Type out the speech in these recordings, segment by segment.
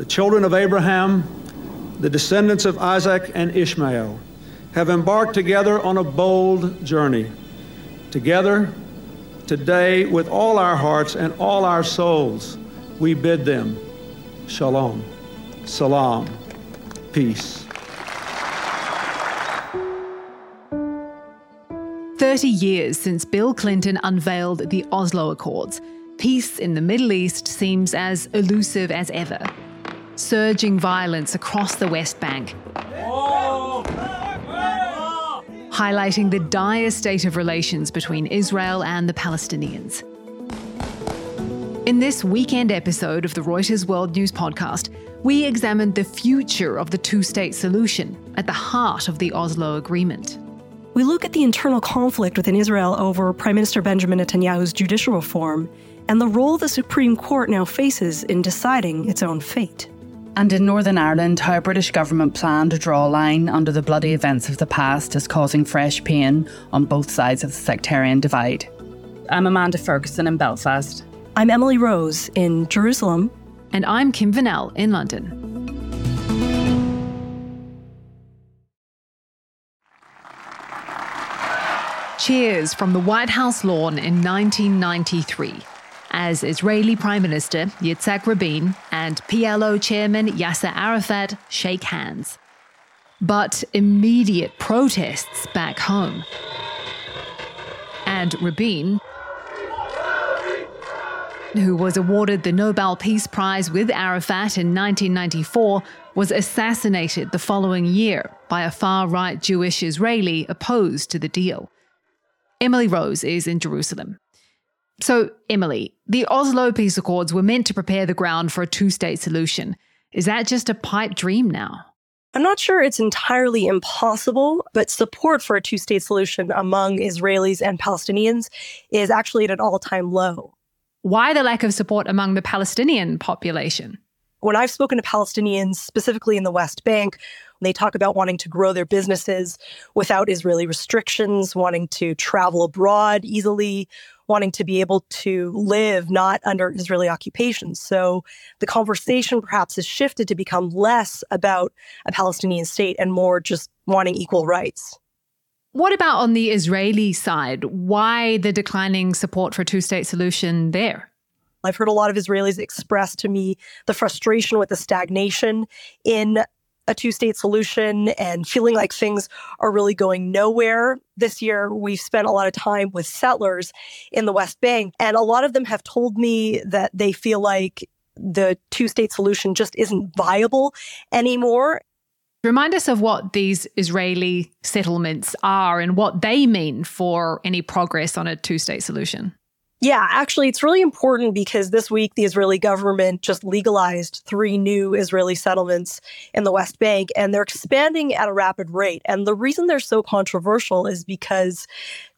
the children of Abraham, the descendants of Isaac and Ishmael, have embarked together on a bold journey. Together, today, with all our hearts and all our souls, we bid them shalom, salam, peace. 30 years since Bill Clinton unveiled the Oslo Accords, peace in the Middle East seems as elusive as ever. Surging violence across the West Bank, highlighting the dire state of relations between Israel and the Palestinians. In this weekend episode of the Reuters World News podcast, we examined the future of the two state solution at the heart of the Oslo Agreement. We look at the internal conflict within Israel over Prime Minister Benjamin Netanyahu's judicial reform and the role the Supreme Court now faces in deciding its own fate. And in Northern Ireland, how a British government plan to draw a line under the bloody events of the past is causing fresh pain on both sides of the sectarian divide. I'm Amanda Ferguson in Belfast. I'm Emily Rose in Jerusalem. And I'm Kim Vanel in London. Cheers from the White House lawn in 1993 as Israeli Prime Minister Yitzhak Rabin and PLO Chairman Yasser Arafat shake hands. But immediate protests back home. And Rabin, who was awarded the Nobel Peace Prize with Arafat in 1994, was assassinated the following year by a far right Jewish Israeli opposed to the deal. Emily Rose is in Jerusalem. So, Emily, the Oslo Peace Accords were meant to prepare the ground for a two state solution. Is that just a pipe dream now? I'm not sure it's entirely impossible, but support for a two state solution among Israelis and Palestinians is actually at an all time low. Why the lack of support among the Palestinian population? When I've spoken to Palestinians, specifically in the West Bank, they talk about wanting to grow their businesses without Israeli restrictions, wanting to travel abroad easily, wanting to be able to live not under Israeli occupation. So the conversation perhaps has shifted to become less about a Palestinian state and more just wanting equal rights. What about on the Israeli side? Why the declining support for a two state solution there? I've heard a lot of Israelis express to me the frustration with the stagnation in a two state solution and feeling like things are really going nowhere. This year, we've spent a lot of time with settlers in the West Bank, and a lot of them have told me that they feel like the two state solution just isn't viable anymore. Remind us of what these Israeli settlements are and what they mean for any progress on a two state solution. Yeah, actually, it's really important because this week the Israeli government just legalized three new Israeli settlements in the West Bank, and they're expanding at a rapid rate. And the reason they're so controversial is because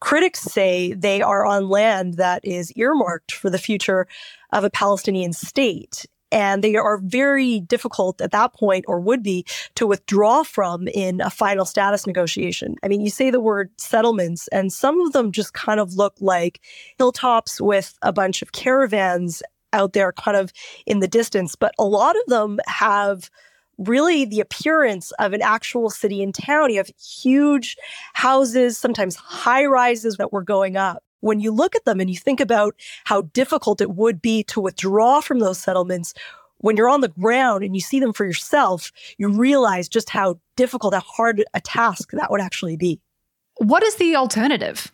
critics say they are on land that is earmarked for the future of a Palestinian state and they are very difficult at that point or would be to withdraw from in a final status negotiation. I mean, you say the word settlements and some of them just kind of look like hilltops with a bunch of caravans out there kind of in the distance, but a lot of them have really the appearance of an actual city and town. You have huge houses, sometimes high rises that were going up when you look at them and you think about how difficult it would be to withdraw from those settlements, when you're on the ground and you see them for yourself, you realize just how difficult, how hard a task that would actually be. What is the alternative?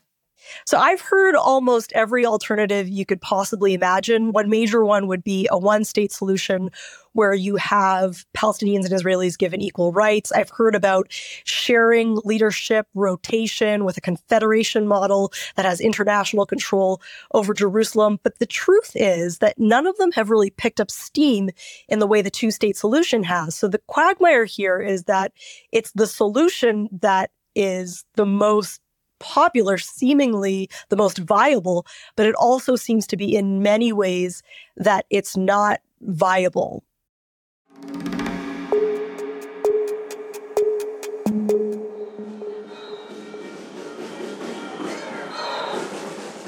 So I've heard almost every alternative you could possibly imagine. One major one would be a one state solution where you have Palestinians and Israelis given equal rights. I've heard about sharing leadership rotation with a confederation model that has international control over Jerusalem. But the truth is that none of them have really picked up steam in the way the two state solution has. So the quagmire here is that it's the solution that is the most popular, seemingly the most viable, but it also seems to be in many ways that it's not viable.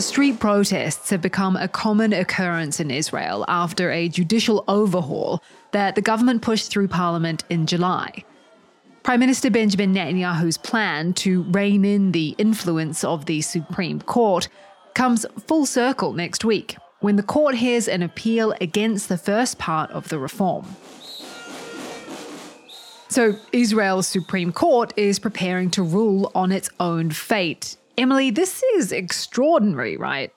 Street protests have become a common occurrence in Israel after a judicial overhaul that the government pushed through parliament in July. Prime Minister Benjamin Netanyahu's plan to rein in the influence of the Supreme Court comes full circle next week when the court hears an appeal against the first part of the reform. So, Israel's Supreme Court is preparing to rule on its own fate. Emily, this is extraordinary, right?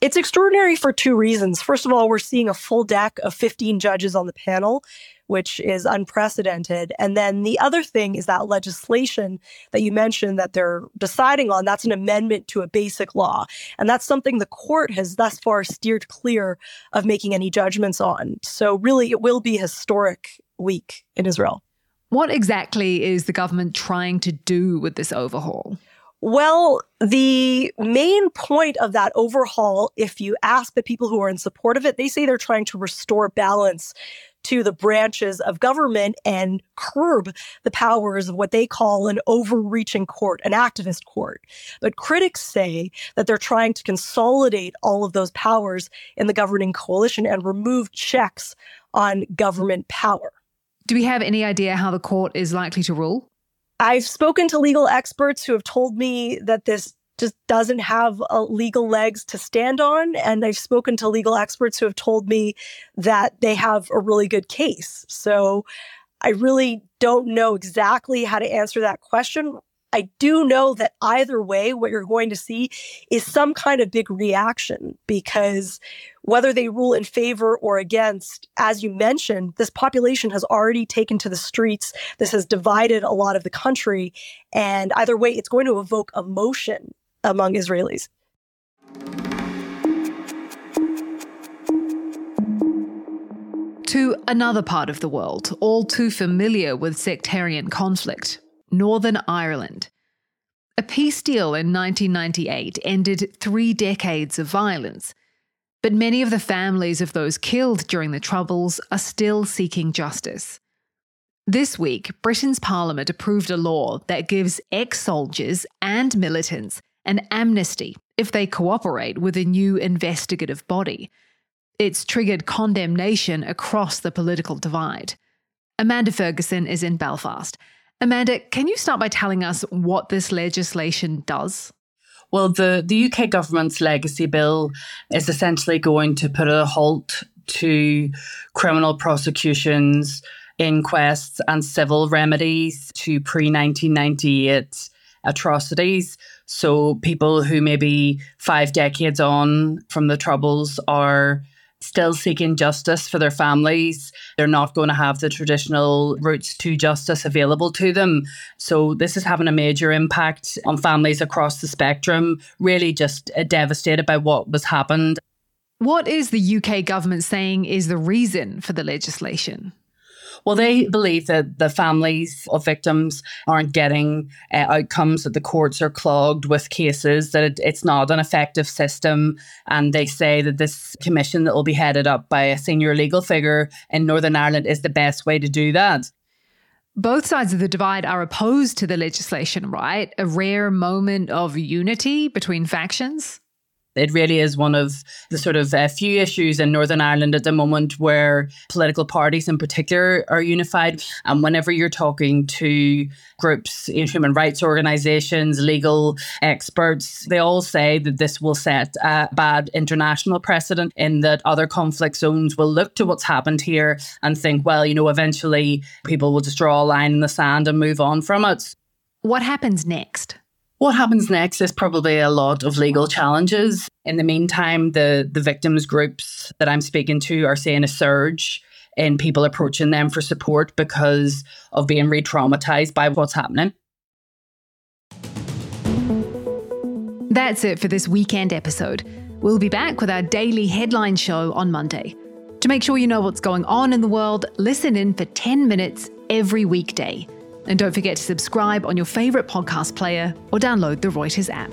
It's extraordinary for two reasons. First of all, we're seeing a full deck of 15 judges on the panel, which is unprecedented. And then the other thing is that legislation that you mentioned that they're deciding on, that's an amendment to a basic law. And that's something the court has thus far steered clear of making any judgments on. So, really, it will be historic week in Israel. What exactly is the government trying to do with this overhaul? Well, the main point of that overhaul, if you ask the people who are in support of it, they say they're trying to restore balance to the branches of government and curb the powers of what they call an overreaching court, an activist court. But critics say that they're trying to consolidate all of those powers in the governing coalition and remove checks on government power. Do we have any idea how the court is likely to rule? I've spoken to legal experts who have told me that this just doesn't have legal legs to stand on. And I've spoken to legal experts who have told me that they have a really good case. So I really don't know exactly how to answer that question. I do know that either way, what you're going to see is some kind of big reaction because whether they rule in favor or against, as you mentioned, this population has already taken to the streets. This has divided a lot of the country. And either way, it's going to evoke emotion among Israelis. To another part of the world, all too familiar with sectarian conflict Northern Ireland. A peace deal in 1998 ended three decades of violence, but many of the families of those killed during the Troubles are still seeking justice. This week, Britain's Parliament approved a law that gives ex soldiers and militants an amnesty if they cooperate with a new investigative body. It's triggered condemnation across the political divide. Amanda Ferguson is in Belfast. Amanda, can you start by telling us what this legislation does? Well, the, the UK government's legacy bill is essentially going to put a halt to criminal prosecutions, inquests, and civil remedies to pre 1998 atrocities. So people who maybe five decades on from the Troubles are still seeking justice for their families. They're not going to have the traditional routes to justice available to them. So, this is having a major impact on families across the spectrum, really just uh, devastated by what was happened. What is the UK government saying is the reason for the legislation? Well, they believe that the families of victims aren't getting uh, outcomes, that the courts are clogged with cases, that it, it's not an effective system. And they say that this commission that will be headed up by a senior legal figure in Northern Ireland is the best way to do that. Both sides of the divide are opposed to the legislation, right? A rare moment of unity between factions. It really is one of the sort of uh, few issues in Northern Ireland at the moment where political parties in particular are unified. And whenever you're talking to groups, human rights organizations, legal experts, they all say that this will set a bad international precedent in that other conflict zones will look to what's happened here and think, well, you know, eventually people will just draw a line in the sand and move on from it. What happens next? What happens next is probably a lot of legal challenges. In the meantime, the, the victims groups that I'm speaking to are seeing a surge in people approaching them for support because of being re traumatized by what's happening. That's it for this weekend episode. We'll be back with our daily headline show on Monday. To make sure you know what's going on in the world, listen in for 10 minutes every weekday. And don't forget to subscribe on your favourite podcast player or download the Reuters app.